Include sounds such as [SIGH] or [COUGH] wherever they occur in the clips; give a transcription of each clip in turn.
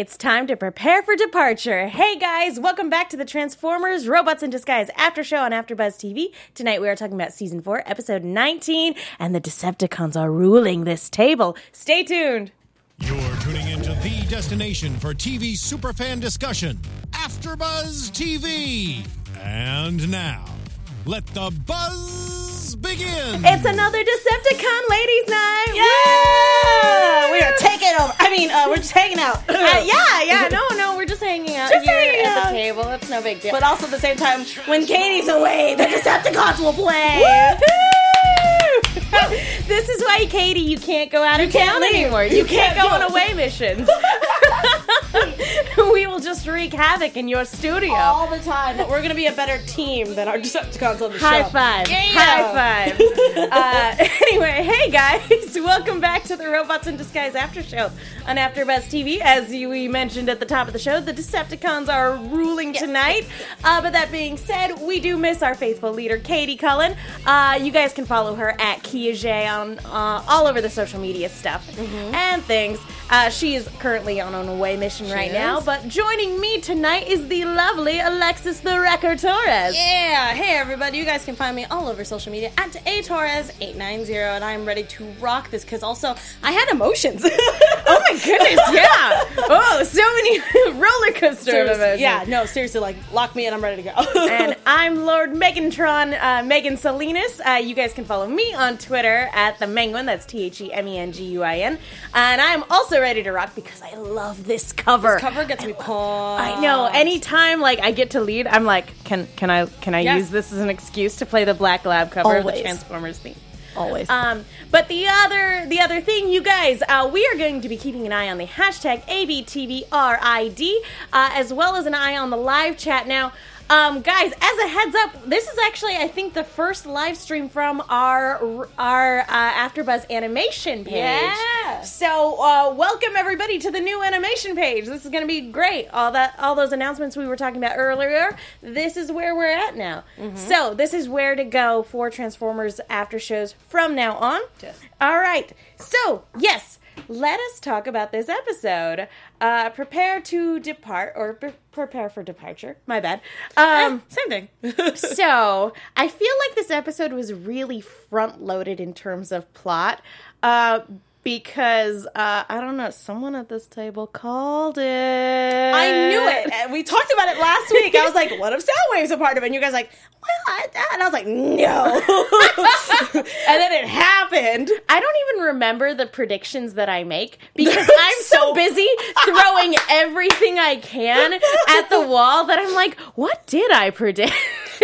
It's time to prepare for departure. Hey guys, welcome back to the Transformers Robots in Disguise after show on AfterBuzz TV. Tonight we are talking about season 4, episode 19, and the Decepticons are ruling this table. Stay tuned. You're tuning into the destination for TV superfan discussion, AfterBuzz TV. And now, let the buzz begin. It's another Decepticon ladies night. Yeah! Woo! We are taking over. I mean, uh, we're just hanging out. Uh, yeah, yeah, no, no, we're just hanging out Just here hanging at out. the table. It's no big deal. But also at the same time, when Katie's away, the [LAUGHS] Decepticons will play. [LAUGHS] This is why, Katie, you can't go out of town leave. anymore. You, You can't, can't go on away missions. [LAUGHS] [LAUGHS] we will just wreak havoc in your studio. All the time. But we're going to be a better team than our Decepticons on the show. High show. five. Yeah. High five. [LAUGHS] uh, [LAUGHS] anyway, hey guys, welcome back to the Robots in Disguise After Show on AfterBuzz TV. As you, we mentioned at the top of the show, the Decepticons are ruling tonight. Uh, but that being said, we do miss our faithful leader, Katie Cullen. Uh, you guys can follow her at Kia J on uh, all over the social media stuff and things. Uh, she is currently on an away mission right is. now, but joining me tonight is the lovely Alexis the Wrecker Torres. Yeah, hey everybody, you guys can find me all over social media at A Torres 890, and I'm ready to rock this because also I had emotions. [LAUGHS] Oh my goodness, yeah. [LAUGHS] Oh, so many [LAUGHS] roller coaster Seriously, emotions. yeah, no, seriously, like lock me in, I'm ready to go. And I'm Lord Megantron, uh, Megan Salinas. Uh, you guys can follow me on Twitter at the Menguin. That's T H E M E N G U I N. And I'm also ready to rock because I love this cover. cover gets me pumped. I know. Anytime like I get to lead, I'm like, can can I can I Yes. use this as an excuse to play the Black Lab cover of the Transformers theme? always. Um, but the other the other thing, you guys, uh, we are going to be keeping an eye on the hashtag ABTVRID, uh, as well as an eye on the live chat. Now, um, guys, as a heads up, this is actually I think the first live stream from our our uh, AfterBuzz animation page. Yeah. So uh, welcome everybody to the new animation page. This is going to be great. All that all those announcements we were talking about earlier. This is where we're at now. So this is where to go for Transformers after shows from now on. Yes. All right. So yes. Let us talk about this episode. Uh, prepare to depart, or pre- prepare for departure. My bad. Um, [LAUGHS] Same thing. [LAUGHS] so I feel like this episode was really front loaded in terms of plot. Uh, because uh, I don't know, someone at this table called it. I knew it. And we talked about it last week. I was like, what if Soundwave's a part of it? And you guys like, well, I, and I was like, no. [LAUGHS] and then it happened. I don't even remember the predictions that I make [LAUGHS] because I'm so So- busy throwing everything I can at the wall that I'm like, what did I predict?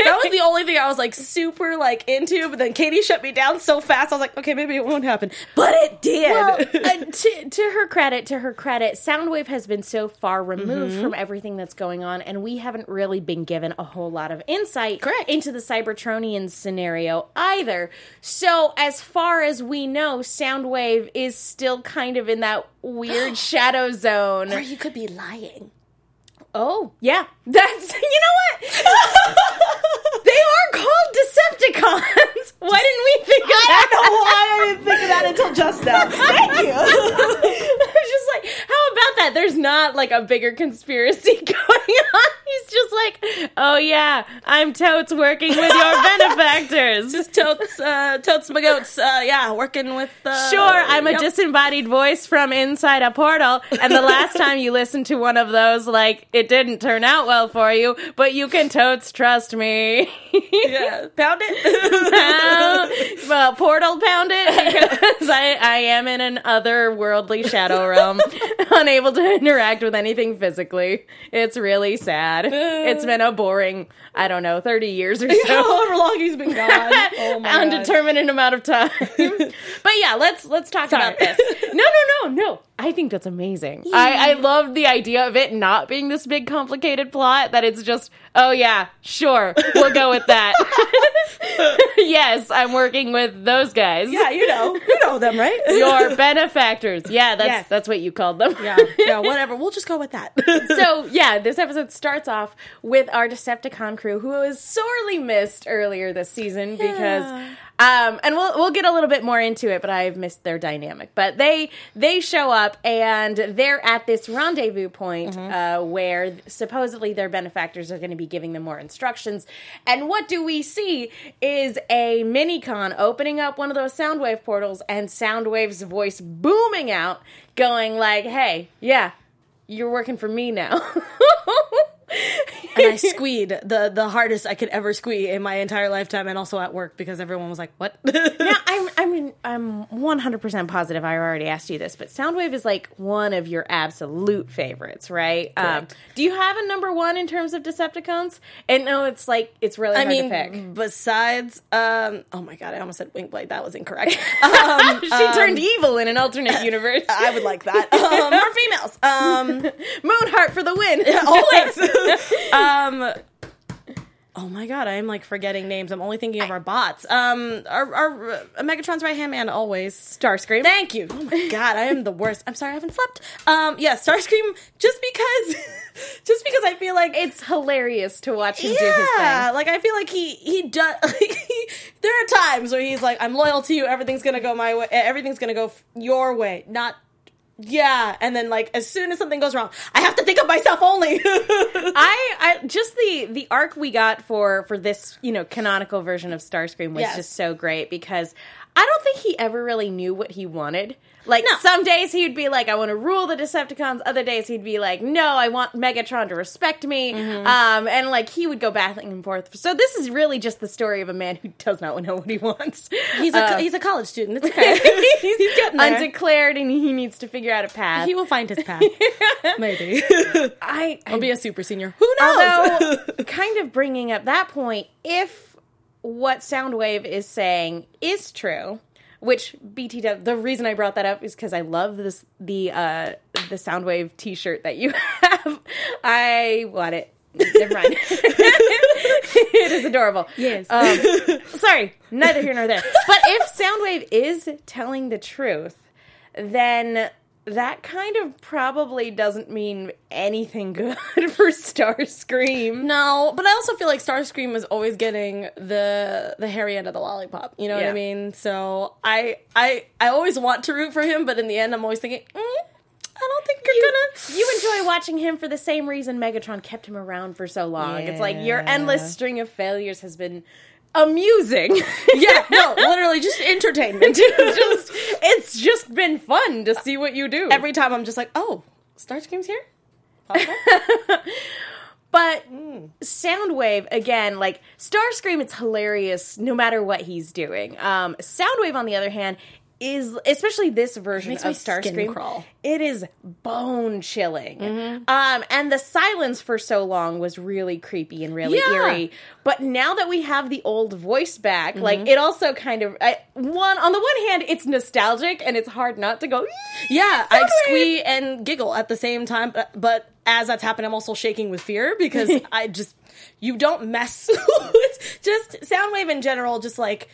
That was the only thing I was like super like into, but then Katie shut me down so fast. I was like, okay, maybe it won't happen, but it did. Well, [LAUGHS] uh, to, to her credit, to her credit, Soundwave has been so far removed Mm-hmm. from everything that's going on, and we haven't really been given a whole lot of insight Correct. into the Cybertronian scenario either. So, as far as we know, Soundwave is still kind of in that weird [GASPS] shadow zone. or you could be lying. Oh, yeah. That's, [LAUGHS] you know what? [LAUGHS] they are called Decepticons. [LAUGHS] Why didn't we think of that? I don't know why I didn't think of that until just now. Thank you. I was just like, how about that? There's not like a bigger conspiracy going on. He's just like, oh yeah, I'm totes working with your benefactors. Just totes, uh, totes my goats. Uh, yeah, working with. Uh, Sure, I'm a disembodied voice from inside a portal, and the last time you listened to one of those, like, it didn't turn out well for you, but you can totes trust me. [LAUGHS] yeah, pound it. Pound- [LAUGHS] well, portal pound it because I, I am in an otherworldly shadow realm, [LAUGHS] unable to interact with anything physically. It's really sad. It's been a boring, I don't know, 30 years or so. However long he's been gone. Oh my god. Undetermined amount of time. but yeah, let's let's talk Sorry. about this. No, no, no, no. I think that's amazing. I, I love the idea of it not being this big complicated plot, that it's just, oh yeah, sure, we'll go with that. [LAUGHS] yes, I'm working with those guys. Yeah, you know, you know them, right? [LAUGHS] Your benefactors. Yeah, that's Yes. that's what you called them. yeah, yeah, whatever. We'll just go with that. [LAUGHS] so yeah, this episode starts off with our Decepticon crew, who was sorely missed earlier this season because Um, and we'll we'll get a little bit more into it, but I've missed their dynamic. But they they show up and they're at this rendezvous point uh, where supposedly their benefactors are going to be giving them more instructions. And what do we see is a minicon opening up one of those Soundwave portals and Soundwave's voice booming out, going like, "Hey, yeah, you're working for me now." [LAUGHS] and I squeed the the hardest I could ever squee in my entire lifetime, and also at work because everyone was like, "What?" [LAUGHS] now, I'm I'm I'm 100% positive I already asked you this, but Soundwave is like one of your absolute favorites, right? Um, do you have a number one in terms of Decepticons? And no, it's like it's really I hard mean, to pick. besides, um, oh my god, I almost said Windblade. That was incorrect. [LAUGHS] Um, she turned evil in an alternate universe. I would like that. Um, [LAUGHS] more females. Um, Moonheart for the win. always. [LAUGHS] um, oh my god, I am like forgetting names. I'm only thinking of our bots. Um, our, our uh, Megatron's right hand man always. Starscream. Thank you. Oh my god, I am the worst. I'm sorry, I haven't slept. Um, yeah, Starscream. Just because, [LAUGHS] just because I feel like it's hilarious to watch him do his yeah, thing. like I feel like he he does. [LAUGHS] Like, he, there are times where he's like, "I'm loyal to you. Everything's gonna go my way. Everything's gonna go f- your way, not." Yeah, and then like as soon as something goes wrong, I have to think of myself only. [LAUGHS] I, I just the the arc we got for for this you know canonical version of Starscream was Yes. just so great because I don't think he ever really knew what he wanted. Like No. some days he'd be like, "I want to rule the Decepticons." Other days he'd be like, "No, I want Megatron to respect me." Mm-hmm. Um, and like he would go back and forth. So this is really just the story of a man who does not know what he wants. he's a Uh, he's a college student. It's [LAUGHS] okay. he's, He's getting there. undeclared, and he needs to figure out a path. he will find his path. [LAUGHS] Maybe I, he'll be a super senior. Who knows? Although, kind of bringing up that point, if what Soundwave is saying is true, which BTW, the reason I brought that up is because I love this the uh the Soundwave T-shirt that you [LAUGHS] have. I want it. Never mind. [LAUGHS] it is adorable. Yes. Um, sorry, neither here nor there. But if Soundwave is telling the truth, then that kind of probably doesn't mean anything good [LAUGHS] for Starscream. No, but I also feel like Starscream is always getting the the hairy end of the lollipop. You know what I mean? So I I I always want to root for him, but in the end, I'm always thinking, mm, I don't think you're You, gonna. you enjoy watching him for the same reason Megatron kept him around for so long. It's like your endless string of failures has been amusing. [LAUGHS] yeah, no, literally just entertainment. [LAUGHS] just it's just been fun to see what you do. Every time I'm just like, oh, Starscream's here. Okay. [LAUGHS] But Soundwave again, like Starscream, it's hilarious no matter what he's doing. Um, Soundwave, on the other hand, is especially this version of Starscream. crawl. It is bone chilling. Um, and the silence for so long was really creepy and really Yeah. eerie. But now that we have the old voice back, like it also kind of I, one on the one hand, it's nostalgic and it's hard not to go. Yeah, I squee and giggle at the same time, but, but as that's happening, I'm also shaking with fear because [LAUGHS] I just you don't mess [LAUGHS] with just Soundwave in general. Just like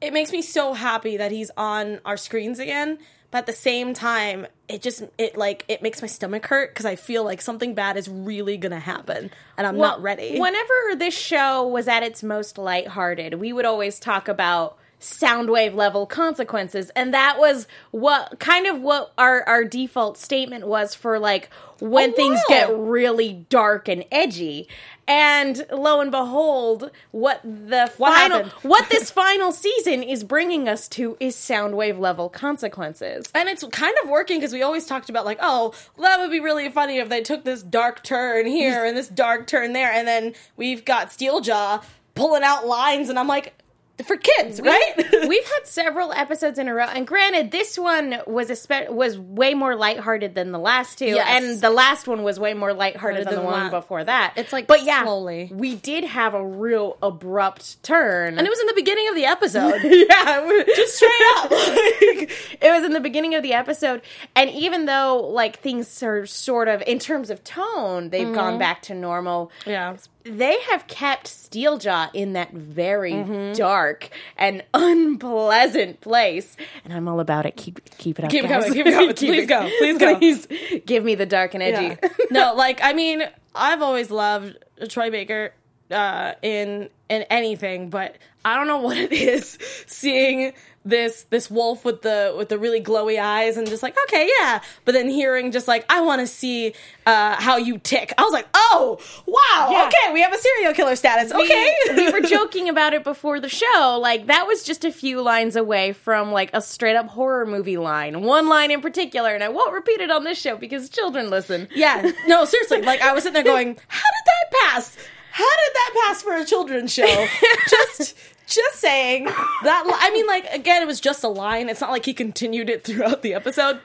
it makes me so happy that he's on our screens again, but at the same time, it just it like it makes my stomach hurt because I feel like something bad is really gonna happen, and I'm not ready. Whenever this show was at its most lighthearted, we would always talk about soundwave level consequences and that was what kind of what our our default statement was for like when Oh, things wow. get really dark and edgy and lo and behold what the What final happened? [LAUGHS] what this final season is bringing us to is Soundwave level consequences And it's kind of working because we always talked about like, oh, that would be really funny if they took this dark turn here [LAUGHS] and this dark turn there, and then we've got Steeljaw pulling out lines, and I'm like, for kids, right? [LAUGHS] We've had several episodes in a row, and granted, this one was a spe- was way more lighthearted than the last two, Yes. and the last one was way more lighthearted than, Than the one before that. It's like but yeah, slowly. we did have a real abrupt turn, and it was in the beginning of the episode. [LAUGHS] yeah, [LAUGHS] Just straight up. Like, it was in the beginning of the episode, and even though like things are sort of in terms of tone, they've gone mm-hmm. back to normal. yeah. They have kept Steeljaw in that very Mm-hmm. dark and [LAUGHS] unpleasant place, and I'm all about it. Keep keep it up. Keep it guys. coming, keep it coming. [LAUGHS] Please go, please go. Please give me the dark and edgy. Yeah. [LAUGHS] no, like I mean, I've always loved Troy Baker uh, in in anything, but I don't know what it is seeing this this wolf with the with the really glowy eyes and just like okay yeah but then hearing just like i want to see uh how you tick i was like oh wow Yeah. okay we have a serial killer status okay we, we were [LAUGHS] joking about it before the show. Like that was just a few lines away from like a straight up horror movie line. One line in particular, and I won't repeat it on this show because children listen. yeah no seriously like i was sitting there [LAUGHS] going how did that pass how did that pass for a children's show [LAUGHS] just just saying that li- i mean like again it was just a line it's not like he continued it throughout the episode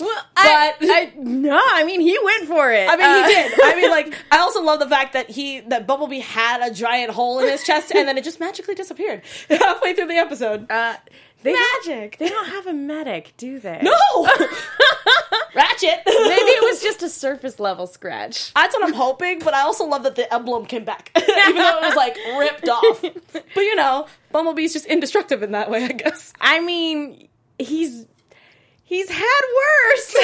Well, I, But- I, no, I mean he went for it. I mean, Uh, he did. I mean, like, [LAUGHS] I also love the fact that he that Bumblebee had a giant hole in his chest, and then it just magically disappeared [LAUGHS] halfway through the episode. Uh, they don't- Magic. They don't have a medic, do they? no, [LAUGHS] Ratchet. Maybe it was just a surface level scratch. That's what I'm hoping, but I also love that the emblem came back, [LAUGHS] even though it was like ripped off. [LAUGHS] But you know, Bumblebee's just indestructible in that way, I guess. I mean, he's he's had worse.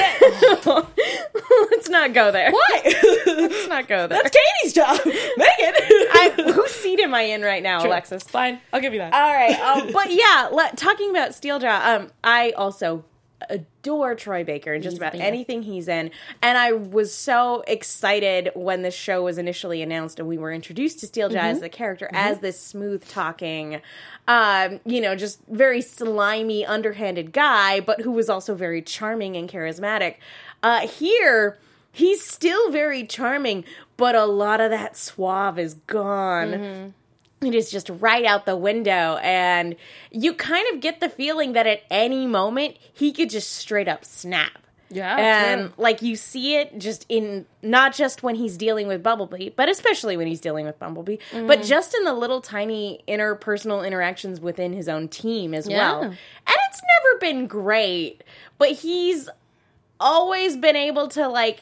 [LAUGHS] Let's not go there. Why? Let's not go there. That's Katie's job. [LAUGHS] Megan. I, whose seat am I in right now, Alexis? Fine, I'll give you that. All right, um, but yeah, le- talking about Steeljaw, um, I also adore Troy Baker and just about anything he's in, and I was so excited when this show was initially announced and we were introduced to Steeljaw as the character as this smooth talking, um, you know, just very slimy, underhanded guy, but who was also very charming and charismatic. Uh, here. He's still very charming, but a lot of that suave is gone it is just right out the window and you kind of get the feeling that at any moment he could just straight up snap Yeah, and true. like you see it just in not just when he's dealing with bumblebee but especially when he's dealing with bumblebee Mm-hmm. but just in the little tiny interpersonal interactions within his own team as well and it's never been great but he's always been able to like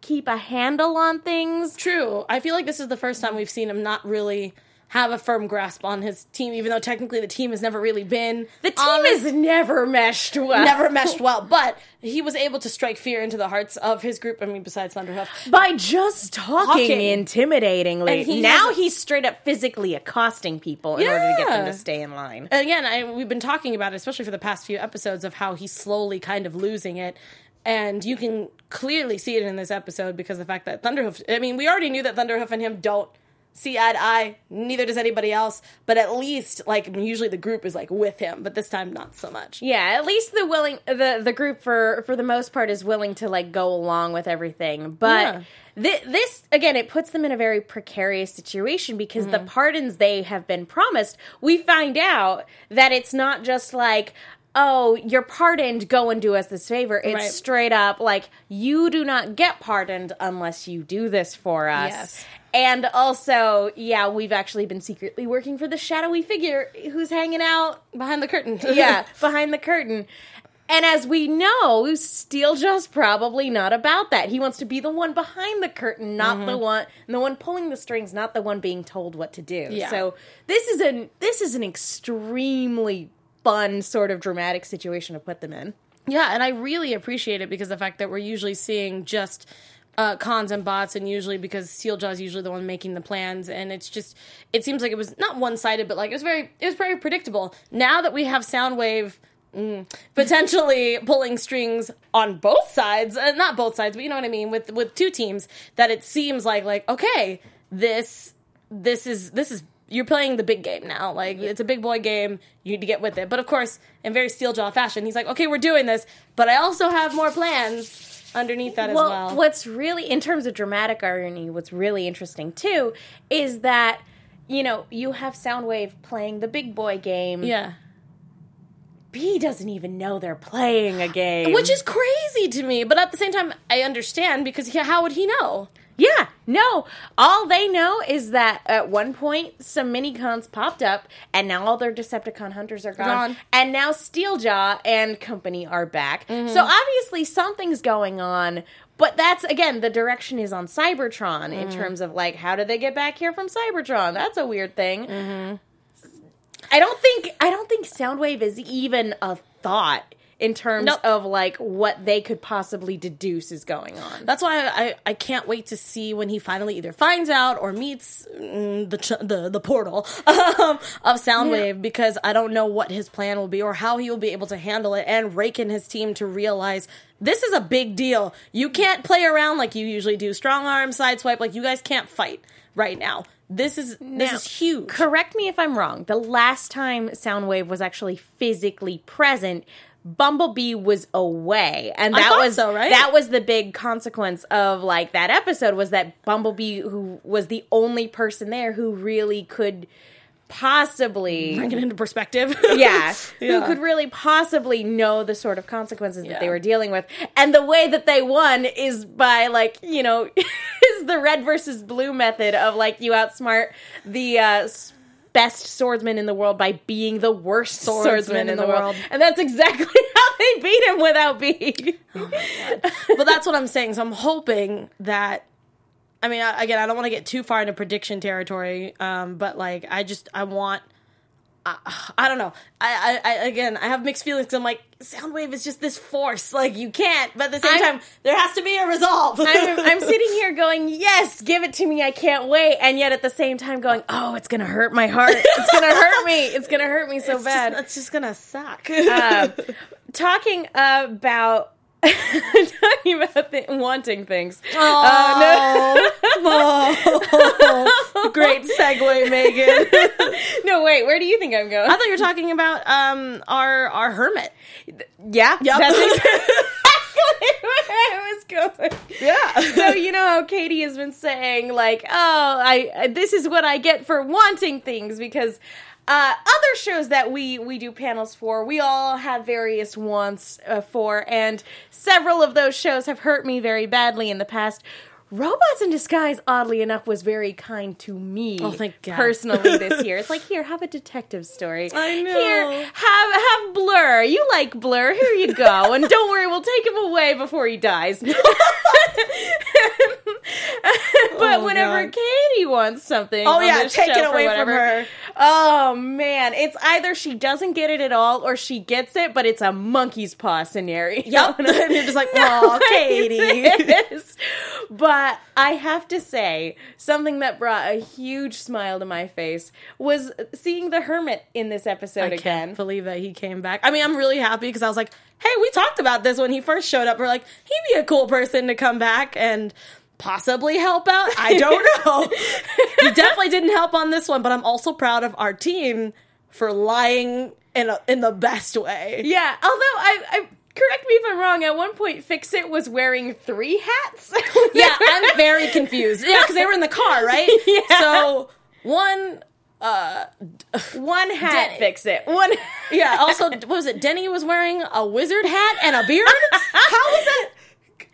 keep a handle on things True. I feel like this is the first time we've seen him not really have a firm grasp on his team, even though technically the team has never really been the team is never meshed well never meshed well. [LAUGHS] But he was able to strike fear into the hearts of his group. I mean, besides Thunderhoof. by just talking, Talking. intimidatingly. He now has- he's straight up physically accosting people in order to get them to stay in line. Uh, Again, I, we've been talking about it, especially for the past few episodes, of how he's slowly kind of losing it. And you can clearly see it in this episode because the fact that Thunderhoof, I mean, we already knew that Thunderhoof and him don't see eye to eye, neither does anybody else, but at least, like, usually the group is, like, with him, but this time not so much. Yeah, at least the willing the the group for for the most part is willing to like go along with everything. But Yeah. thi- this again, it puts them in a very precarious situation because the Mm-hmm. pardons they have been promised, we find out that it's not just like. Oh, you're pardoned. Go and do us this favor. It's Right. straight up like you do not get pardoned unless you do this for us. Yes. And also, yeah, we've actually been secretly working for the shadowy figure who's hanging out Behind the curtain. [LAUGHS] yeah, [LAUGHS] behind the curtain. And as we know, Steeljaw's probably not about that. He wants to be the one behind the curtain, not the mm-hmm. one the one pulling the strings, not the one being told what to do. Yeah. So this is an this is an extremely fun sort of dramatic situation to put them in. Yeah, and I really appreciate it because the fact that we're usually seeing just uh, cons and bots, and usually because Steeljaw is usually the one making the plans, and it's just it seems like it was not one sided, but like it was very it was very predictable. Now that we have Soundwave. Mm, potentially [LAUGHS] pulling strings on both sides, uh, not both sides, but you know what I mean, with with two teams. That it seems like like okay, this this is this is you're playing the big game now. Like it's a big boy game. You need to get with it. But of course, in very Steeljaw fashion, he's like, okay, we're doing this, but I also have more plans underneath that well, as well. what's really in terms of dramatic irony, what's really interesting too is that you know you have Soundwave playing the big boy game. yeah. B doesn't even know they're playing a game, Which is crazy to me, but at the same time, I understand because how would he know? Yeah, no. All they know is that at one point some mini cons popped up, and now all their Decepticon hunters are gone, Gone. and now Steeljaw and company are back. Mm-hmm. So obviously something's going on. But that's again the direction is on Cybertron in Mm-hmm. terms of like how did they get back here from Cybertron? That's a weird thing. Mm-hmm. I don't think I don't think Soundwave is even a thought in terms Nope. of like what they could possibly deduce is going on. That's why I, I can't wait to see when he finally either finds out or meets mm, the ch- the the portal [LAUGHS] um, of Soundwave because I don't know what his plan will be or how he will be able to handle it and rake in his team to realize this is a big deal. You can't play around like you usually do. Strongarm, side swipe, like you guys can't fight right now. This is this Now, is huge. Correct me if I'm wrong. The last time Soundwave was actually physically present, Bumblebee was away, and that was so, right? that was the big consequence of like that episode was that Bumblebee, who was the only person there who really could possibly Bring it into perspective. [LAUGHS] yeah, [LAUGHS] Yeah. who could really possibly know the sort of consequences that they were dealing with. And the way that they won is by like, you know, [LAUGHS] is the red versus blue method of like you outsmart the uh best swordsman in the world by being the worst swordsman, in the, world. And that's exactly [LAUGHS] how they beat him without being. but [LAUGHS] that's what I'm saying. So I'm hoping that. I mean, again, I don't want to get too far into prediction territory, um, but like, I just I want. I, I don't know. I, I, I again, I have mixed feelings. I'm like, Soundwave is just this force. Like you can't, but at the same I'm- time, there has to be a resolve. I'm, I'm [LAUGHS] sitting here going, yes, give it to me. I can't wait. And yet at the same time going, oh, it's going to hurt my heart. It's going to hurt me. It's going to hurt me so [LAUGHS] it's bad. Just, it's just gonna suck. um, talking about talking about th- wanting things. oh, oh. [LAUGHS] great segue, Megan. [LAUGHS] No, wait. Where do you think I'm going? I thought you were talking about um our our hermit. yeah, Yep. that's [LAUGHS] exactly where I was going. Yeah. So you know how Katie has been saying like, oh, I- this is what I get for wanting things because. Uh, other shows that we we do panels for, we all have various wants uh, for, and several of those shows have hurt me very badly in the past. Robots in Disguise, oddly enough, was very kind to me. Oh, thank God. Personally, this [LAUGHS] year, it's like here, have a detective story. I know. Here, have have Blur. You like Blur? Here you go. [LAUGHS] And don't worry, we'll take him away before he dies. [LAUGHS] but Oh, whenever God. Katie wants something, Oh, yeah, take it away from her. Oh man, it's either she doesn't get it at all or she gets it, but it's a monkey's paw scenario. Yep. and you're just like, oh, Katie. But I have to say, something that brought a huge smile to my face was seeing the hermit in this episode I again. can't believe that he came back. I mean, I'm really happy because I was like, hey, we talked about this when he first showed up. We're like, he'd be a cool person to come back and possibly help out. I don't [LAUGHS] know. he definitely didn't help on this one, but I'm also proud of our team for lying in a, in the best way. Yeah, although I, I correct me if I'm wrong. At one point, Fixit was wearing three hats. [LAUGHS] Yeah, I'm very confused. Yeah, because they were in the car, right? [LAUGHS] Yeah. So one, uh, one hat. Denny. Fixit. One. yeah. Also, what was it? Denny was wearing a wizard hat and a beard. [LAUGHS] How was that?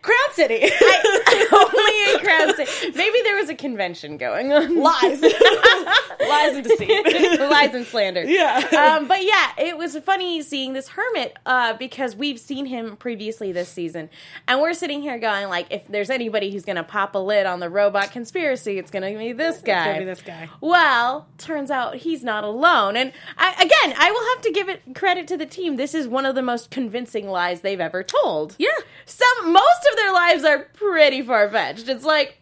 Crown City. [LAUGHS] only in Crown City. Maybe there was a convention going on. Lies. [LAUGHS] Lies and deceit. lies and slander. Yeah. Um, but yeah, it was funny seeing this hermit uh, because we've seen him previously this season, and we're sitting here going like, if there's anybody who's gonna pop a lid on the robot conspiracy, it's gonna be this guy. be this guy. Well, turns out he's not alone, and I, again, I will have to give it credit to the team. This is one of the most convincing lies they've ever told. Yeah. Some most of their lives are pretty far fetched. It's like.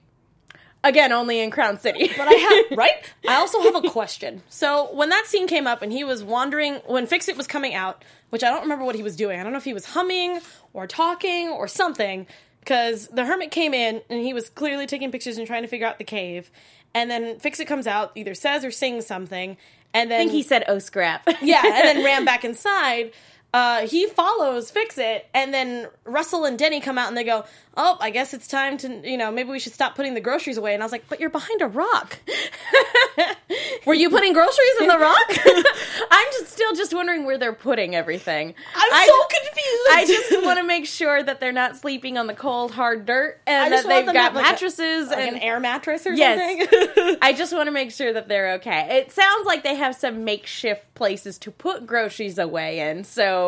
Again, only in Crown City. [LAUGHS] But I have [LAUGHS] right. I also have a question. So when that scene came up and he was wandering when Fixit was coming out, which I don't remember what he was doing. I don't know if he was humming or talking or something. Because the hermit came in and he was clearly taking pictures and trying to figure out the cave. And then Fixit comes out, either says or sings something, and then I think he said, "Oh scrap." yeah, and then [LAUGHS] ran back inside. Uh, he follows Fixit, and then Russell and Denny come out and they go, "Oh, I guess it's time to, you know, maybe we should stop putting the groceries away." And I was like, "But you're behind a rock. [LAUGHS] Were you putting groceries in the rock?" [LAUGHS] I'm just still just wondering where they're putting everything. I'm I so confused. I just want to make sure that they're not sleeping on the cold, hard dirt, and that they've got like, a- mattresses like and an air mattress or Yes. something. [LAUGHS] I just want to make sure that they're okay. It sounds like they have some makeshift places to put groceries away in, so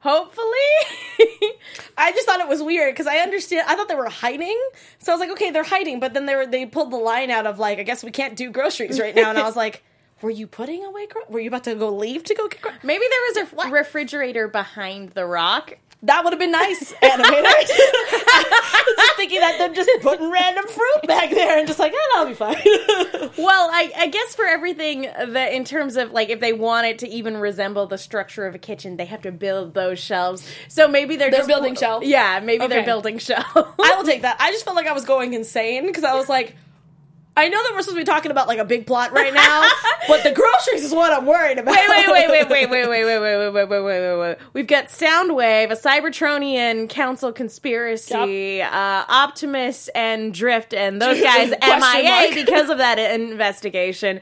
hopefully. [LAUGHS] I just thought it was weird because I understand. I thought they were hiding, so I was like, okay, they're hiding. But then they were they pulled the line out of like, I guess we can't do groceries right now, and I was like, [LAUGHS] were you putting away? Gr- were you about to go leave to go get? Gr- Maybe there was a refrigerator behind the rock. That would have been nice, [LAUGHS] animators. I was [LAUGHS] just thinking that they're just putting random fruit back there and just like, oh, that'll be fine. [LAUGHS] Well, I, I guess for everything that in terms of like if they want it to even resemble the structure of a kitchen, they have to build those shelves. So maybe they're, They're just building shelves? Yeah, maybe they're building shelves. I will take that. I just felt like I was going insane because I was like, I know that we're supposed to be talking about like a big plot right now, but the groceries is what I'm worried about. wait, wait, wait, wait, wait, wait, wait, wait, wait, wait, wait, wait, wait, wait, wait. We've got Soundwave, a Cybertronian council conspiracy, uh, Optimus and Drift, and those guys MIA because of that investigation,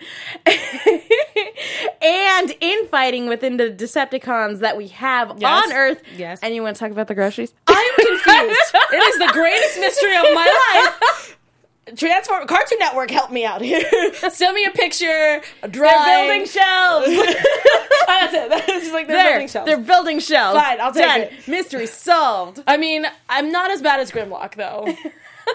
and infighting within the Decepticons that we have Yes. on Earth. Yes. And you want to talk about the groceries? I'm confused. it is the greatest mystery of my life. Transform Cartoon Network, help me out here. [LAUGHS] Send me a picture, a drawing. They're building shelves. [LAUGHS] That's it. [LAUGHS] That's just like they're They're building shelves. They're building shelves. Fine, I'll take Done. it. Mystery solved. I mean, I'm not as bad as Grimlock though. [LAUGHS]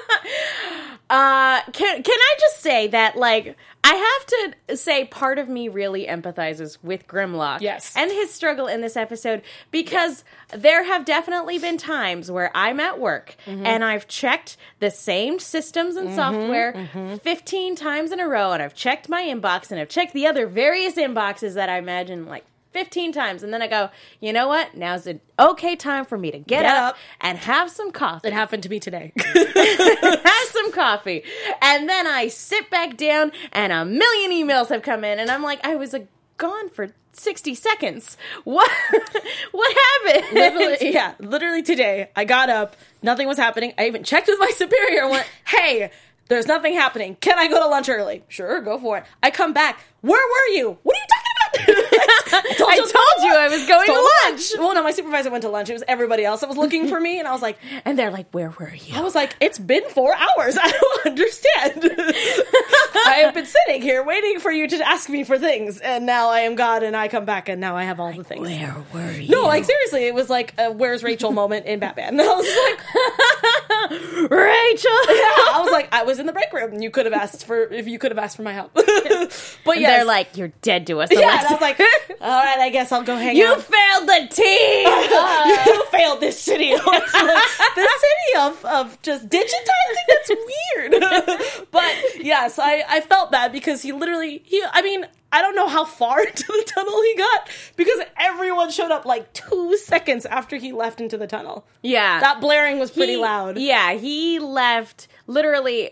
Uh, can can I just say that like I have to say part of me really empathizes with Grimlock, Yes. and his struggle in this episode because there have definitely been times where I'm at work Mm-hmm. and I've checked the same systems and software mm-hmm. 15 times in a row, and I've checked my inbox and I've checked the other various inboxes that I imagine like. 15 times and then I go, you know what? Now's an okay time for me to get, Get up, up. and have some coffee It happened to me today. [LAUGHS] [LAUGHS] have some coffee. And then I sit back down and a million emails have come in and I'm like, I was uh, gone for 60 seconds. What [LAUGHS] what happened? literally, yeah, literally today, I got up, nothing was happening. I even checked with my superior and went, hey, there's nothing happening. Can I go to lunch early? Sure, go for it. I come back. Where were you? What are you talking about? I told, I told you I was going to me lunch. Well, no, my supervisor went to lunch. It was everybody else that was looking for me, and I was like, And they're like, "Where were you?" I was like, it's been four hours. I don't understand. [LAUGHS] I have been sitting here waiting for you to ask me for things, and now I am God, and I come back, and now I have all the things. Where were you? No, like seriously, it was like a "Where's Rachel" moment in Batman. [LAUGHS] I was like, [LAUGHS] Rachel. yeah, I was like, I was in the break room, and you could have asked for if you could have asked for my help. but yeah, they're like, "You're dead to us." yeah, and I was like, all right, I guess I'll go hang "You out. You failed the team." [LAUGHS] you failed this city. [LAUGHS] The city of, of just digitizing, that's weird. [LAUGHS] but yes, I, I felt bad because he literally, he, I mean, I don't know how far into the tunnel he got because everyone showed up like two seconds after he left into the tunnel. yeah, That blaring was pretty He- loud. Yeah, he left literally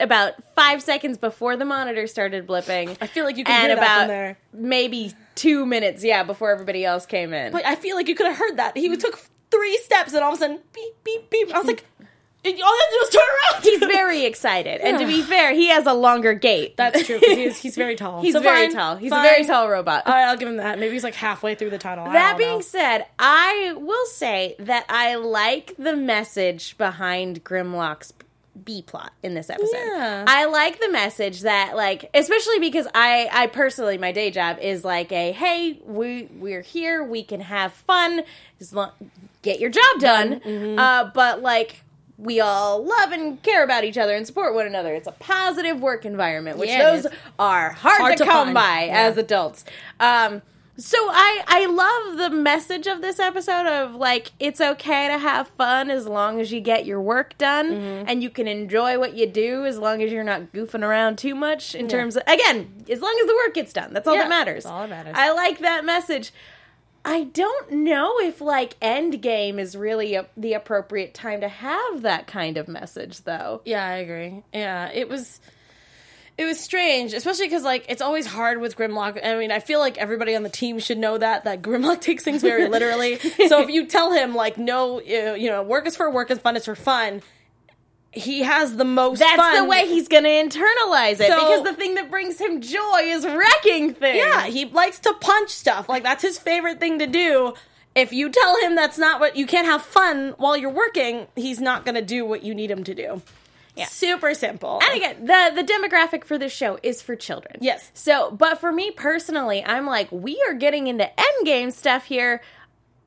about five seconds before the monitor started blipping. I feel like you could hear that about from there. maybe two minutes, yeah, before everybody else came in. But I feel like you could have heard that. He took three steps and all of a sudden, beep, beep, beep. I was like, all you have to do is turn around. He's very excited, and to be fair, he has a longer gait. That's true. He's, he's very tall. He's So very fine, tall. He's fine. a very tall robot. All right, I'll give him that. Maybe he's like halfway through the tunnel. That being know. said, I will say that I like the message behind Grimlock's B plot in this episode. Yeah. I like the message that like especially because I I personally my day job is like a hey, we we're here, we can have fun, as long, get your job done. Mm-hmm. Uh but like we all love and care about each other and support one another. It's a positive work environment, which Yeah, those are hard, Hard to, to come find. by Yeah. as adults. Um, so I I love the message of this episode of like it's okay to have fun as long as you get your work done Mm-hmm. and you can enjoy what you do as long as you're not goofing around too much in terms of again as long as the work gets done. That's all Yeah, that matters. that's all that matters. I like that message. I don't know if like Endgame is really a, the appropriate time to have that kind of message though. Yeah, I agree. Yeah, it was it was strange, especially because like it's always hard with Grimlock. I mean, I feel like everybody on the team should know that that Grimlock [LAUGHS] takes things very literally. so if you tell him like, no, you know, work is for work and fun is for fun, he has the most. That's fun. the way he's going to internalize it So- because the thing that brings him joy is wrecking things. Yeah, he likes to punch stuff. Like that's his favorite thing to do. If you tell him that's not what you can't have fun while you're working, he's not going to do what you need him to do. Yeah. Super simple. And again, the the demographic for this show is for children. Yes. So, but for me personally, I'm like, we are getting into endgame stuff here.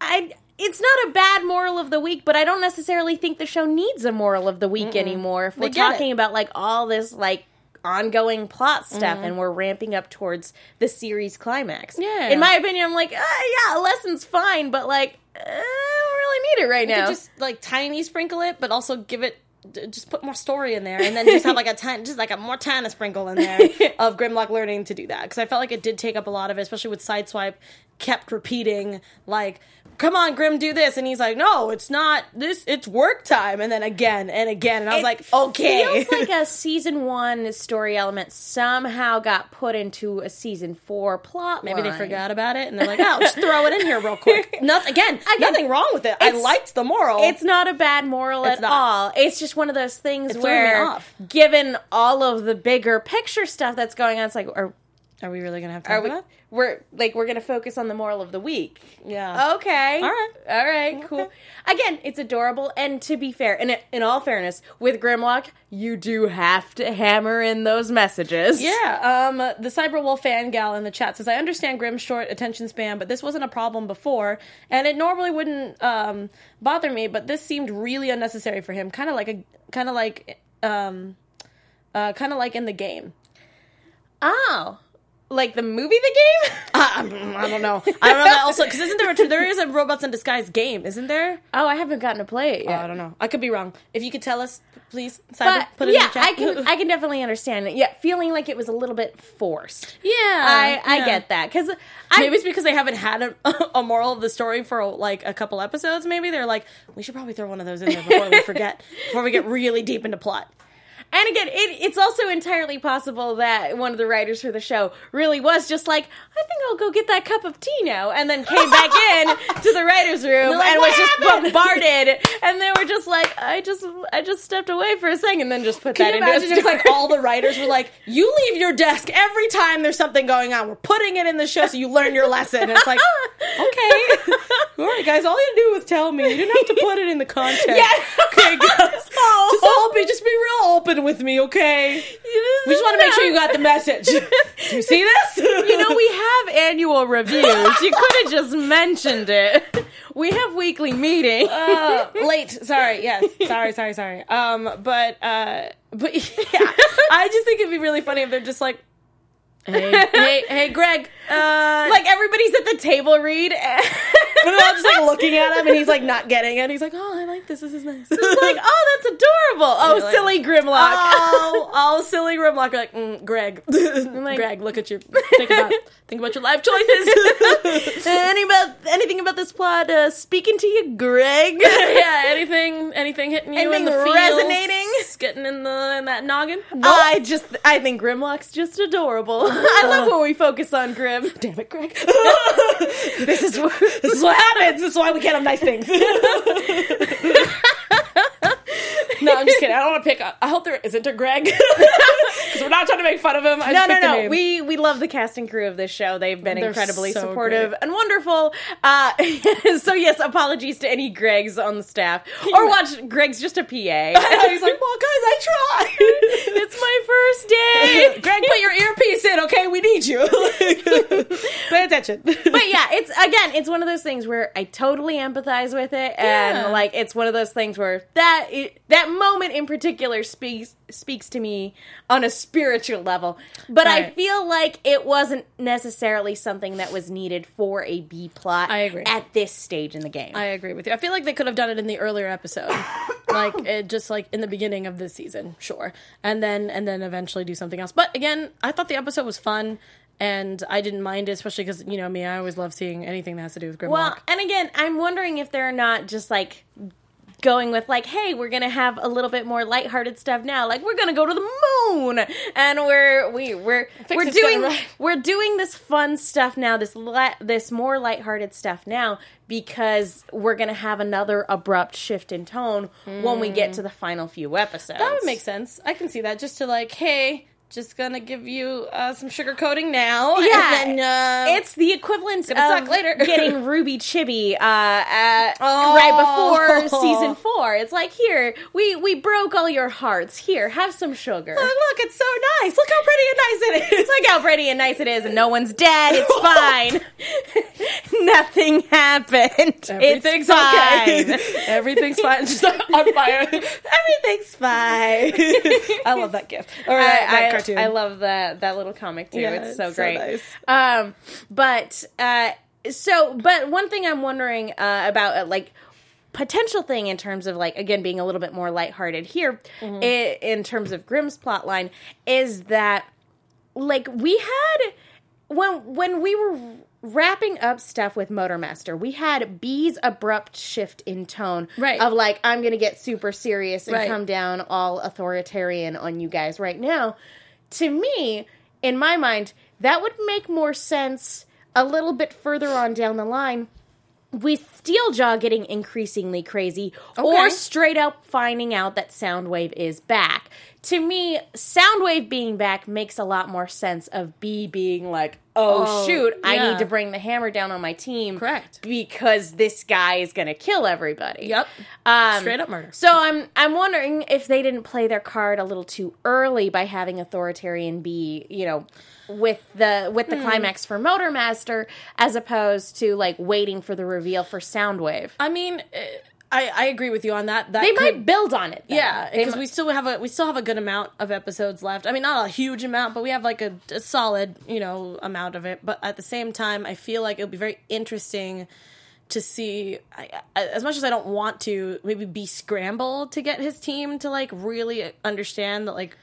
I it's not a bad moral of the week, but I don't necessarily think the show needs a moral of the week anymore. If we're talking it. about like all this like ongoing plot stuff and we're ramping up towards the series climax. Mm-hmm. Yeah. In my opinion, I'm like, uh, yeah, a lesson's fine, but like, uh, I don't really need it right You now. could just like tiny sprinkle it, but also give it d- just put more story in there, and then just have like a [LAUGHS] tiny, just like a more tiny sprinkle in there [LAUGHS] of Grimlock learning to do that. Because I felt like it did take up a lot of it, especially with Sideswipe kept repeating like. Come on, Grim, do this, and he's like, "No, it's not this. It's work time." And then again and again, and I was It like, "Okay." It feels [LAUGHS] like a season one story element somehow got put into a season four plot. Maybe they forgot about it, and they're like, "Oh, just throw it in here real quick." [LAUGHS] Nothing again, nothing wrong with it. I liked the moral. It's not a bad moral It's at not. all. It's just one of those things me where, given all of the bigger picture stuff that's going on, it's like, Are we really gonna have time are for we? that? We're like we're gonna focus on the moral of the week. Yeah. Okay. All right. All right. Cool. Again, it's adorable, and to be fair, and in all fairness, with Grimlock, you do have to hammer in those messages. Yeah, um, the Cyberwolf fan gal in the chat says, I understand Grim's short attention span, but this wasn't a problem before, and it normally wouldn't um, bother me, but this seemed really unnecessary for him. Kind of like a, kind of like, um, uh, kind of like in the game. Oh. Like the movie, the game? [LAUGHS] I, I'm- don't know. I don't know. Also, because isn't there a, there is a robots in disguise game? Isn't there? oh, I haven't gotten to play it oh, yet. I don't know. I could be wrong. If you could tell us, please, Cyber, But put it yeah, in the chat. I can [LAUGHS] I can definitely understand it. Yeah, feeling like it was a little bit forced. yeah, I I yeah. get that because I Maybe it's because they haven't had a, [LAUGHS] a moral of the story for like a couple episodes. Maybe they're like, we should probably throw one of those in there before we forget, before we get really deep into plot. And again, it, it's also entirely possible that one of the writers for the show really was just like, I think I'll go get that cup of tea now, and then came back [LAUGHS] in to the writers' room like, and "What was just bombarded. And they were just like, I just, I just stepped away for a second, and then just put Can that you into a imagine if like all the writers were like, you leave your desk every time there's something going on. We're putting it in the show so you learn your lesson. And it's like, [LAUGHS] okay, [LAUGHS] all right, guys, all you had to do was tell me. You didn't have to put it in the content. [LAUGHS] Yeah. okay, guys, [LAUGHS] Oh. just all be, just be real open with me, okay? We just want to make sure you got the message. [LAUGHS] Do you see this? You know, we have annual reviews. You could have just mentioned it. We have weekly meetings. uh, late. Sorry. Yes. Sorry. Sorry. Sorry. Um. But. Uh. But yeah. I just think it'd be really funny if they're just like, hey, hey, hey, Greg. Uh. like everybody's at the table read. But they're all just like looking at him, and he's like not getting it. He's like, "Oh, I like this. This is nice." It's like, [LAUGHS] oh, that's adorable. Oh, like, silly Grimlock. oh, [LAUGHS] oh, silly Grimlock. Like, mm, Greg, [LAUGHS] like- Greg, look at your think about think about your life choices. Any about anything about this plot uh, speaking to you, Greg? yeah, anything, anything hitting you Anything in the feels, resonating? Getting in the in that noggin. I just, I think Grimlock's just adorable. [LAUGHS] I love uh-huh. when we focus on Grim. [LAUGHS] Damn it, Greg. [LAUGHS] This is this is what happens. This is why we can't have nice things. No, I'm just kidding. I don't want to pick. I hope there isn't a Greg [LAUGHS] because we're not trying to make fun of him. I no, no, no. We we love the cast and crew of this show. They've been They're incredibly so supportive great. and wonderful. Uh, [LAUGHS] so yes, apologies to any Gregs on the staff, or watch Greg's just a PA. [LAUGHS] He's like, well, guys, I tried. it's my first day. Greg, put your earpiece in, okay? We need you. Pay attention. but yeah, it's again, it's one of those things where I totally empathize with it, and Yeah. like it's one of those things where that it, that moment in particular speaks speaks to me on a spiritual level. But I feel like it wasn't necessarily something that was needed for a B plot. I agree. at this stage in the game. I agree with you. I feel like they could have done it in the earlier episode, like [COUGHS] it, just like in the beginning of this season, sure, and then and then eventually do something else. But again, I thought the episode was fun, and I didn't mind it, especially because you know me, I always love seeing anything that has to do with Grimlock. Well, and again, I'm wondering if they're not just like going with like, hey, we're gonna have a little bit more lighthearted stuff now. Like we're gonna go to the moon, and we're we we're we're doing [LAUGHS] we're doing this fun stuff now. This li- this more lighthearted stuff now because we're gonna have another abrupt shift in tone when we get to hmm. the final few episodes. that would make sense. I can see that. Just to like, hey, just gonna give you uh, some sugar coating now. Yeah, and then, uh, it's the equivalent of suck later. [LAUGHS] getting RWBY Chibi uh, uh, Oh. right before season four. It's like here we we broke all your hearts. Here, have some sugar. Oh, look, it's so nice. Look how pretty and nice it is. [LAUGHS] Look how pretty and nice it is, and no one's dead. It's [LAUGHS] fine. Nothing happened. Everything's it's fine. okay. Everything's fine. Just on fire. Everything's fine. I love that gift. Or I- that, that I- cartoon. I love that that little comic too. Yeah, it's so it's so great. nice. Um, but uh, so, but one thing I'm wondering uh, about, uh, like potential thing in terms of like again being a little bit more lighthearted here Mm-hmm. i- in terms of Grim's plotline is that like we had when when we were wrapping up stuff with Motormaster, we had B's abrupt shift in tone Right. of like I'm going to get super serious and Right. come down all authoritarian on you guys right now. To me, in my mind, that would make more sense a little bit further on down the line with Steeljaw getting increasingly crazy or straight up finding out that Soundwave is back. To me, Soundwave being back makes a lot more sense of B being like, oh, Oh, shoot, I need to bring the hammer down on my team. Correct. Because this guy is going to kill everybody. Yep. Um, Straight up murder. So I'm I'm wondering if they didn't play their card a little too early by having authoritarian B, you know, with the with Hmm. the climax for Motormaster as opposed to like waiting for the reveal for Soundwave. I mean, eh, I, I agree with you on that. That They could- might build on it. then. Yeah, because we still have a we still have a good amount of episodes left. I mean, not a huge amount, but we have like a, a solid you know amount of it. But at the same time, I feel like it would be very interesting to see. I, I, as much as I don't want to, maybe be scrambled to get his team to like really understand that like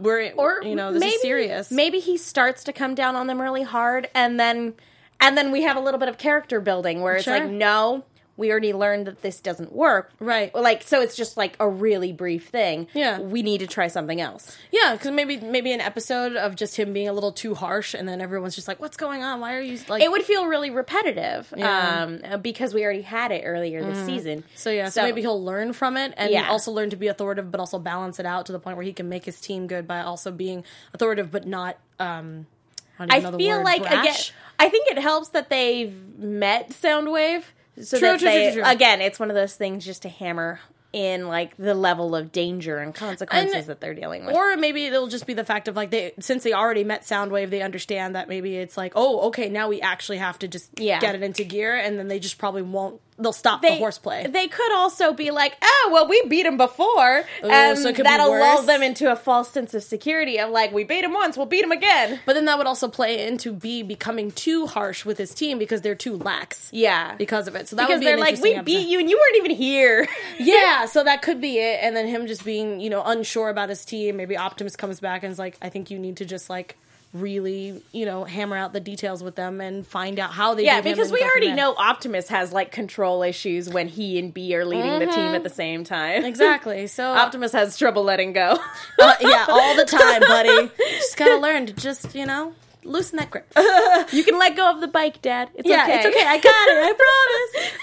we're or you know this is serious. Maybe he starts to come down on them really hard, and then and then we have a little bit of character building where it's Sure. like, no, we already learned that this doesn't work. Right. Like so, it's just like a really brief thing. Yeah. we need to try something else. Yeah, because maybe maybe an episode of just him being a little too harsh, and then everyone's just like, "What's going on? Why are you like?" It would feel really repetitive Yeah. um, because we already had it earlier this season. So yeah, so, maybe he'll learn from it and Yeah. also learn to be authoritative, but also balance it out to the point where he can make his team good by also being authoritative, but not. um I, I feel word, like again. I think it helps that they've met Soundwave. So True, that true, they, true, true. again, it's one of those things just to hammer in like the level of danger and consequences And- that they're dealing with. Or maybe it'll just be the fact of like they since they already met Soundwave, they understand that maybe it's like, oh, okay, now we actually have to just Yeah. get it into gear, and then they just probably won't. They'll stop they, the horseplay. They could also be like, "Oh, well, we beat him before," and so um, be that'll lull them into a false sense of security of like, "We beat him once, we'll beat him again." but then that would also play into B becoming too harsh with his team because they're too lax. Yeah, Because of it, so that because would be they're like, "We episode. beat you, and you weren't even here." [LAUGHS] Yeah, [LAUGHS] so that could be it. And then him just being, you know, unsure about his team. Maybe Optimus comes back and is like, I think you need to just like really, you know, hammer out the details with them and find out how they Yeah, because we already know Optimus has like control issues when he and B are leading the team at the same time. Mm-hmm. Exactly. [LAUGHS] So Optimus has trouble letting go. uh, yeah, all the time, buddy. [LAUGHS] Just gotta learn to just, you know, loosen that grip. you can let go of the bike, Dad. It's yeah, okay. it's okay. I got it.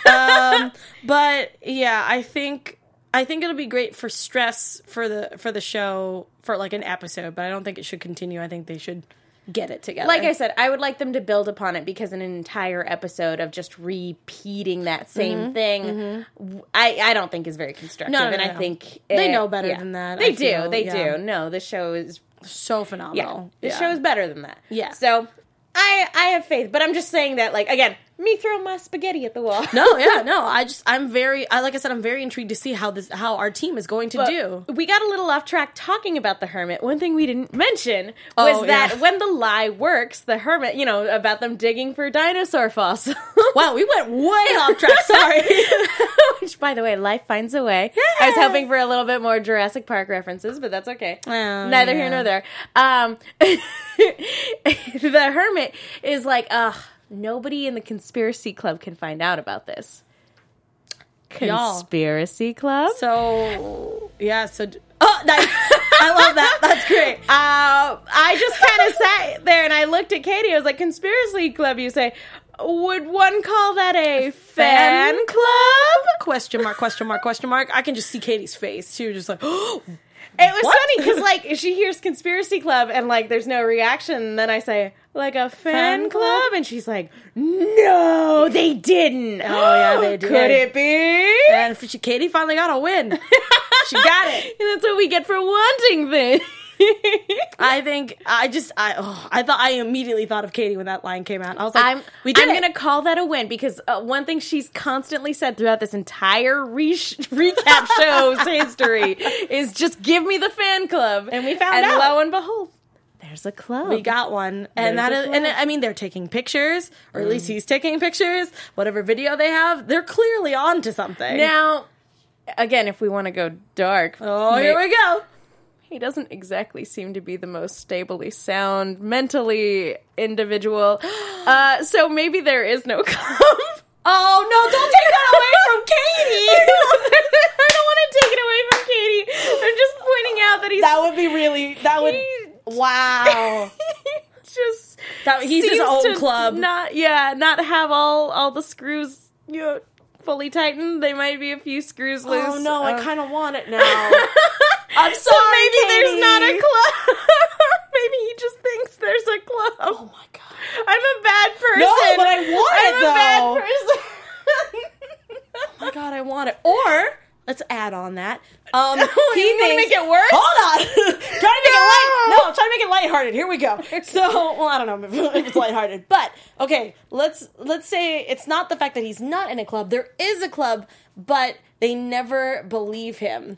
I [LAUGHS] promise. um, but yeah, I think I think it'll be great for stress for the for the show for like an episode, but I don't think it should continue. I think they should get it together. like I said, I would like them to build upon it because an entire episode of just repeating that same thing, I I don't think is very constructive. Mm-hmm. No, no, and no, I no. think They know better than that, They I do. feel, they yeah. do. No, the show is so yeah, phenomenal. the show is better than that. Yeah. So I I have faith, but I'm just saying that like again, me throw my spaghetti at the wall. No, yeah, [LAUGHS] no. I just I'm very I like I said I'm very intrigued to see how this how our team is going to But do. We got a little off track talking about the hermit. One thing we didn't mention was Oh, that yeah. when the lie works, the hermit, you know, about them digging for dinosaur fossils. [LAUGHS] Wow, we went way off track. Sorry. [LAUGHS] Which, by the way, life finds a way. I was hoping for a little bit more Jurassic Park references, but that's okay. Oh, Neither yeah. here nor there. Um, the hermit is like, ugh, nobody in the conspiracy club can find out about this. Conspiracy club? So yeah, so oh nice. I love that. That's great. Uh, I just kind of sat there and I looked at Katie. I was like, conspiracy club, you say. Would one call that a fan fan club? Question mark, question mark, question mark. I can just see Katie's face. She was just like, "Oh." [GASPS] It was What? funny because like she hears conspiracy club and like there's no reaction. And then I say like a fan, Fan club? club? and she's like, no, they didn't. Oh, yeah, they [GASPS] did. Could it be? and she, Katie finally got a win. [LAUGHS] She got it. And that's what we get for wanting things. [LAUGHS] I think I just I oh, I thought I immediately thought of Katie when that line came out. I was like, I'm we did I'm it. gonna call that a win because uh, one thing she's constantly said throughout this entire re- [LAUGHS] recap show's history is just give me the fan club, And we found and out. lo and behold, there's a club. we got one, and There's that and. I mean, they're taking pictures, or at least he's taking pictures. Whatever video they have, they're clearly on to something. now. Again, if we want to go dark, oh, here we go. he doesn't exactly seem to be the most stably sound mentally individual. [GASPS] Uh, so maybe there is no [LAUGHS] club. Oh no! Don't take that away from Katie. [LAUGHS] I don't want to take it away from Katie. I'm just pointing out that he's that would be really. That would. Wow. [LAUGHS] just That he's his own club. Not yeah, not have all all the screws you know, fully tightened. They might be a few screws loose. Oh no! I Uh, kind of want it [LAUGHS] now. I'm sorry. so maybe there's not a club. [LAUGHS] maybe he just thinks there's a club. Oh my god! I'm a bad person. No, but I want I'm it, a bad though. person. Oh my god! I want it. Or let's add on that. [LAUGHS] Um, You he wanna thinks, make it worse? Hold on. [LAUGHS] trying to make it light. No. No, I'm trying to make it lighthearted. Here we go. So, well, I don't know if, if it's lighthearted, but okay. Let's let's say it's not the fact that he's not in a club. There is a club, but they never believe him.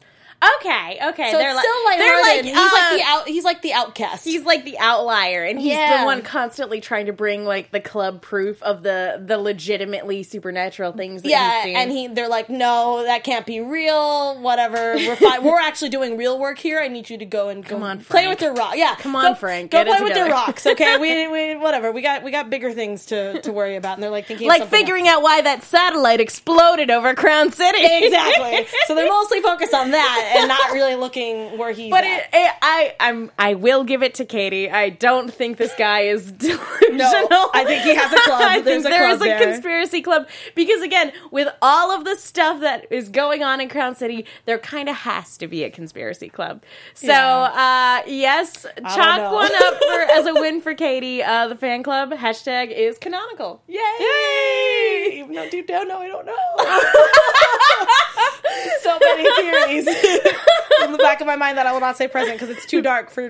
Okay, okay. So they're like, still they're lighthearted. like, he's like uh, the out. He's like the outcast. he's like the outlier and he's Yeah. the one constantly trying to bring like the club proof of the the legitimately supernatural things that yeah, he's seen. and he they're like, no, that can't be real. Whatever, we're fine. [LAUGHS] we're actually doing real work here. I need you to go and go on, play Frank. with your rock. Yeah, Come on, go, Frank, Go get play with together. rocks. Okay, we, [LAUGHS] we whatever. We got we got bigger things to to worry about. And they're like thinking like figuring out why that satellite exploded over Crown City. exactly. [LAUGHS] so they're mostly focused on that and not really looking where he's. But at. it, it, I, I'm, I will give it to Katie. I don't think this guy is [LAUGHS] delusional. No, I think he has a club. I There's think a there club is a there. conspiracy club because, again, with all of the stuff that is going on in Crown City, there kind of has to be a conspiracy club. So, uh, yes, chalk one up for as a win for [LAUGHS] Katie. Uh, the fan club hashtag is canonical. Yay! Yay! Even though deep down, no, I don't know. [LAUGHS] so many theories [LAUGHS] in the back of my mind that I will not say present because it's too dark for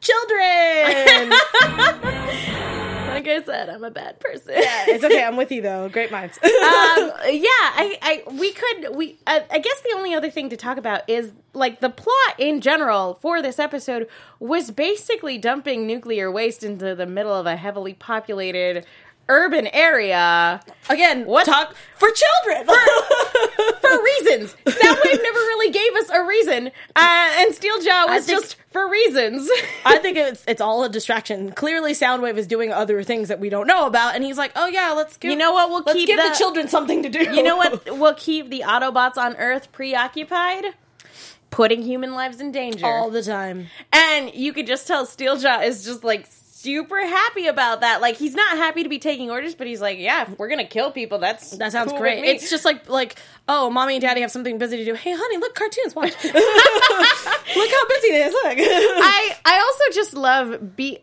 children. [LAUGHS] Like I said, I'm a bad person. yeah, it's okay. I'm with you though. Great minds. [LAUGHS] um, yeah, I, I, we could, we, I guess the only other thing to talk about is like the plot in general for this episode was basically dumping nuclear waste into the middle of a heavily populated urban area Again, What? talk for children. for [LAUGHS] for reasons. Soundwave never really gave us a reason, uh, and Steeljaw was think- just for reasons. I think it's it's all a distraction. Clearly, Soundwave is doing other things that we don't know about, and he's like, "Oh yeah, let's give You know what? We'll let's keep give the, the- children something to do." You know what [LAUGHS] We'll keep the Autobots on Earth preoccupied? Putting human lives in danger. All the time. And you could just tell Steeljaw is just like super happy about that. Like he's not happy to be taking orders, but he's like, yeah, if we're gonna kill people, that's That sounds cool great. It's just like like oh, mommy and daddy have something busy to do. Hey, honey, look cartoons. Watch. [LAUGHS] [LAUGHS] look how busy it is. Look. [LAUGHS] I I also just love be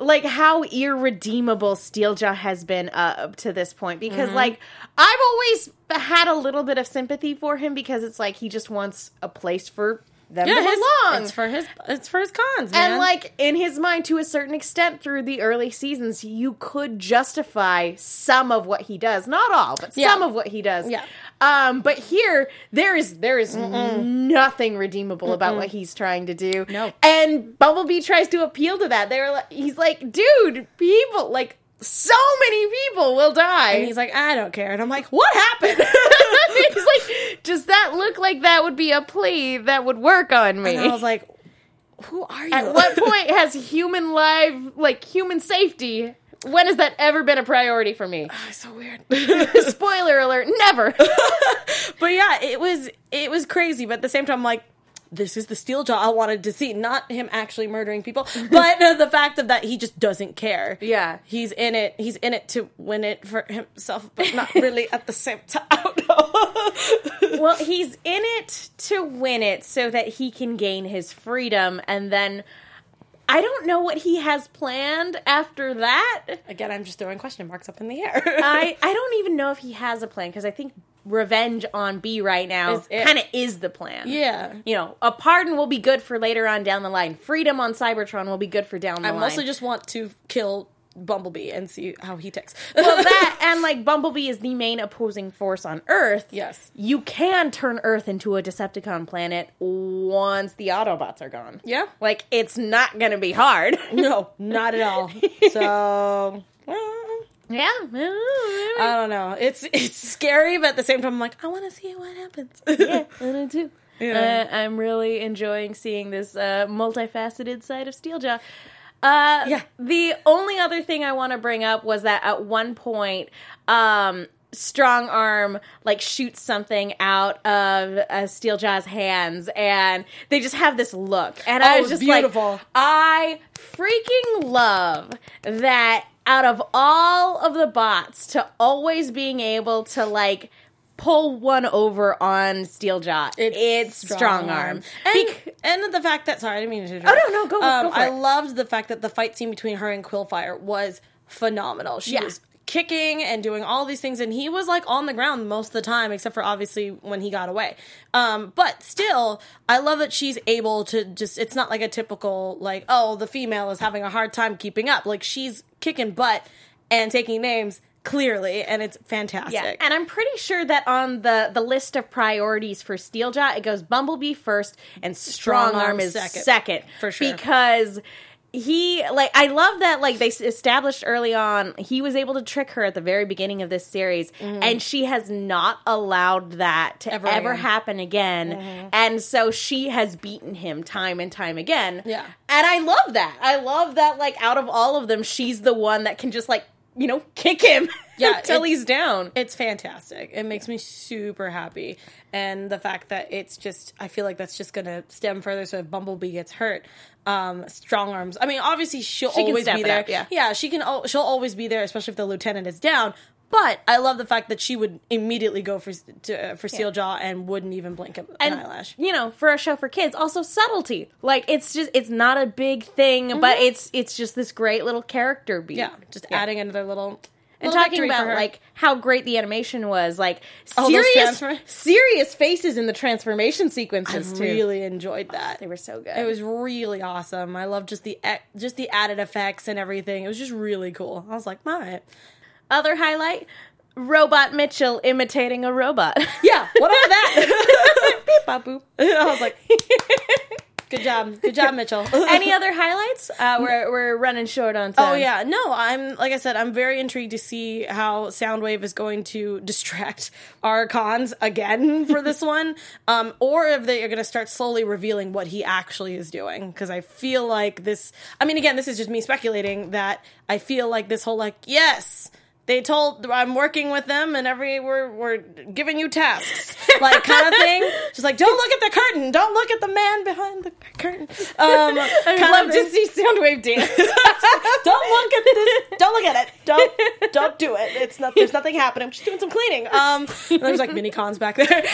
like how irredeemable Steeljaw has been uh, up to this point Mm-hmm. because like I've always had a little bit of sympathy for him because it's like he just wants a place for them to his- belong. It's for his. It's for his cons, man. And like in his mind, to a certain extent, through the early seasons, you could justify some of what he does, not all, but Yeah. some of what he does. Yeah. Um, but here, there is there is nothing redeemable about what he's trying to do. No. And Bumblebee tries to appeal to that. They're like, he's like, dude, people like so many people will die. and he's like, I don't care. And I'm like, what happened? [LAUGHS] he's like, does that look like that would be a plea that would work on me? and I was like, who are you? At what point [LAUGHS] has human life, like human safety, when has that ever been a priority for me? Oh, it's so weird. [LAUGHS] Spoiler alert, never. but yeah, it was it was crazy. But at the same time, I'm like, this is the Steeljaw I wanted to see, not him actually murdering people, [LAUGHS] but uh, the fact of that he just doesn't care. Yeah. he's in it. He's in it to win it for himself, but not really at the same time. I don't know. well, he's in it to win it so that he can gain his freedom and then I don't know what he has planned after that. Again, I'm just throwing question marks up in the air. I [LAUGHS] I don't even know if he has a plan because I think revenge on B right now kind of is the plan. yeah. You know, a pardon will be good for later on down the line. Freedom on Cybertron will be good for down the I line. mostly just want to kill Bumblebee and see how he takes. well, [LAUGHS] that and like Bumblebee is the main opposing force on Earth. Yes. you can turn Earth into a Decepticon planet once the Autobots are gone. Yeah. like it's not gonna be hard. no, not at all. [LAUGHS] So. well, Yeah, I don't know. It's it's scary, but at the same time, I'm like, I want to see what happens. yeah, [LAUGHS] I do too. Yeah. Uh, I'm really enjoying seeing this uh, multifaceted side of Steeljaw. Uh, Yeah. The only other thing I want to bring up was that at one point, um, Strongarm like shoots something out of uh, Steeljaw's hands, and they just have this look, and Oh, I was was just beautiful. like, I freaking love that. Out of all of the bots, to always being able to like pull one over on Steeljaw, it's, strong, arm. and Bec- and the fact that sorry, I didn't mean to. interrupt. Oh, no, no, go- Um, go I it. loved the fact that the fight scene between her and Quillfire was phenomenal. She Yeah. was kicking and doing all these things, and he was like on the ground most of the time, except for obviously when he got away. Um, but still, I love that she's able to just. It's not like a typical like, oh, the female is having a hard time keeping up. Like she's kicking butt and taking names clearly, and it's fantastic. Yeah, and I'm pretty sure that on the the list of priorities for Steeljaw, it goes Bumblebee first and Strong, Strong Arm Arm is second. second, For sure. because he like I love that like they established early on he was able to trick her at the very beginning of this series mm-hmm. and she has not allowed that to Ever ever, happen again. Mm-hmm. And so she has beaten him time and time again. Yeah. and I love that. I love that like out of all of them she's the one that can just like you know kick him [LAUGHS] Yeah, until he's down It's fantastic. It makes me super happy. And the fact that it's just, I feel like that's just going to stem further. So if Bumblebee gets hurt, um, strong arms. I mean, obviously she'll can always be there. up, yeah. yeah, she can. She'll always be there, especially if the lieutenant is down. But I love the fact that she would immediately go for to, uh, for Steeljaw and wouldn't even blink an and eyelash. you know for a show for kids also subtlety like it's just it's not a big thing but it's it's just this great little character beat Mm-hmm. Yeah, just adding another little. and little talking about like how great the animation was like Oh, serious transfer- serious faces in the transformation sequences I too really enjoyed that. they were so good It was really awesome. I love just the just the added effects and everything. It was just really cool. I was like, right. Other highlight robot mitchell imitating a robot [LAUGHS] Yeah, whatever that. [LAUGHS] Beep, bop, boop. [LAUGHS] I was like, good job, good job, Mitchell. any other highlights uh we're, we're running short on time Oh yeah, no, I'm like I said, I'm very intrigued to see how Soundwave is going to distract our cons again for this one, um, or if they are going to start slowly revealing what he actually is doing. Because I feel like this. I mean, again, this is just me speculating that I feel like this whole like yes. They told I'm working with them, and every we're we're giving you tasks, like kind of [LAUGHS] thing. She's like don't look at the curtain, don't look at the man behind the curtain. Um, [LAUGHS] i'd love to see soundwave dance [LAUGHS] don't look at this. Don't look at it. Don't don't do it. It's not. There's nothing happening. I'm just doing some cleaning. Um, there's like Mini-Cons back there.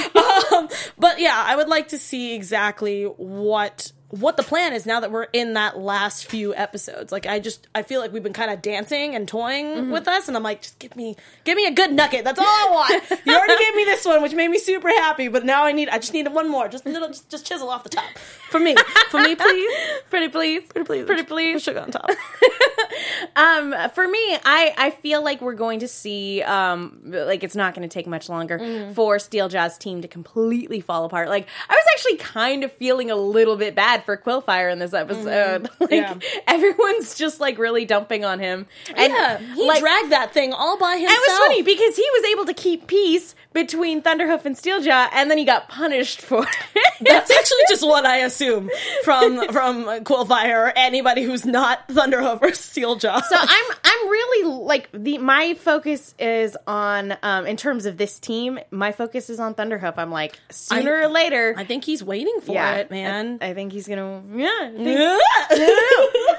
Um, but yeah, I would like to see exactly what what the plan is now that we're in that last few episodes. Like I just I feel like we've been kind of dancing and toying mm-hmm. with us, and I'm like, just give me give me a good nugget. That's all I want. You already gave me this one, which made me super happy, but now I need I just need one more. Just a little, just, just chisel off the top for me. For me, [LAUGHS] please. pretty please pretty Please. pretty please Sugar on top. [LAUGHS] [LAUGHS] um for me i i feel like we're going to see um like it's not going to take much longer Mm-hmm. for Steeljaw's team to completely fall apart like i was actually kind of feeling a little bit bad for quillfire in this episode [LAUGHS] like Mm-hmm. Yeah. everyone's just like really dumping on him and yeah, he like dragged that thing all by himself. it was funny because he was able to keep peace between Thunderhoof and Steeljaw, and then he got punished for it. That's actually just [LAUGHS] what I assume from from Quillfire or anybody who's not Thunderhoof or Steeljaw. so I'm I'm really like the my focus is on um in terms of this team, my focus is on Thunderhoof. I'm like sooner I- or later. I think he's waiting for yeah, it, man. I, I think he's gonna yeah. [LAUGHS]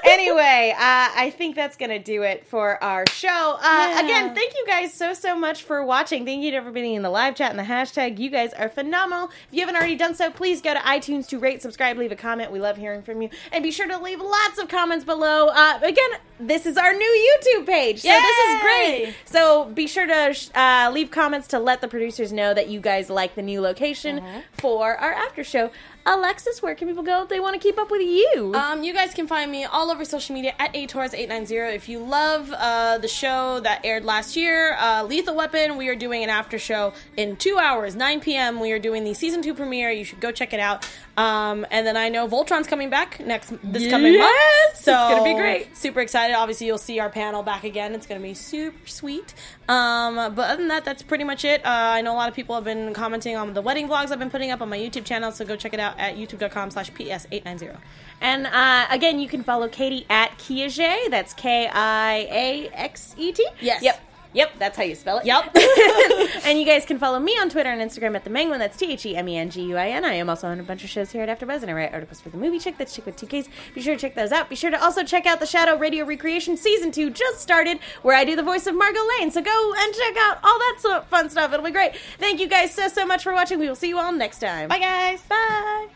Anyway, uh, I think that's gonna do it for our show. Uh, Yeah. Again, thank you guys so so much for watching. Thank you to everybody in the live chat and the hashtag. You guys are phenomenal. If you haven't already done so, please go to iTunes to rate, subscribe, leave a comment. We love hearing from you, and be sure to leave lots of comments below. Uh, again, this is our new YouTube page, so this is great. So be sure to sh- uh, leave comments to let the producers know that you guys like the new location for our after show. Alexis, where can people go if they want to keep up with you? Um, you guys can find me all over social media at atorres890. If you love uh, the show that aired last year, uh, Lethal Weapon, we are doing an after show in two hours, 9 p.m. We are doing the season two premiere. You should go check it out. Um, and then I know Voltron's coming back next this coming month, So It's gonna be great. Super excited. Obviously, you'll see our panel back again. It's going to be super sweet. Um, but other than that, that's pretty much it. Uh, I know a lot of people have been commenting on the wedding vlogs I've been putting up on my YouTube channel, so go check it out at youtube.com slash ps890. And uh, again, you can follow Katie at Kiaxet. That's K I A X E T. Yes. Yep. Yep, that's how you spell it. Yep. [LAUGHS] [LAUGHS] and you guys can follow me on Twitter and Instagram at the Menguin. That's T H E M E N G U I N. I am also on a bunch of shows here at AfterBuzz, and I write articles for the Movie Chick. That's Chick with two Ks. Be sure to check those out. Be sure to also check out the Shadow Radio Recreation Season Two just started, where I do the voice of Margot Lane. So go and check out all that so fun stuff. It'll be great. Thank you guys so so much for watching. We will see you all next time. Bye, guys. Bye.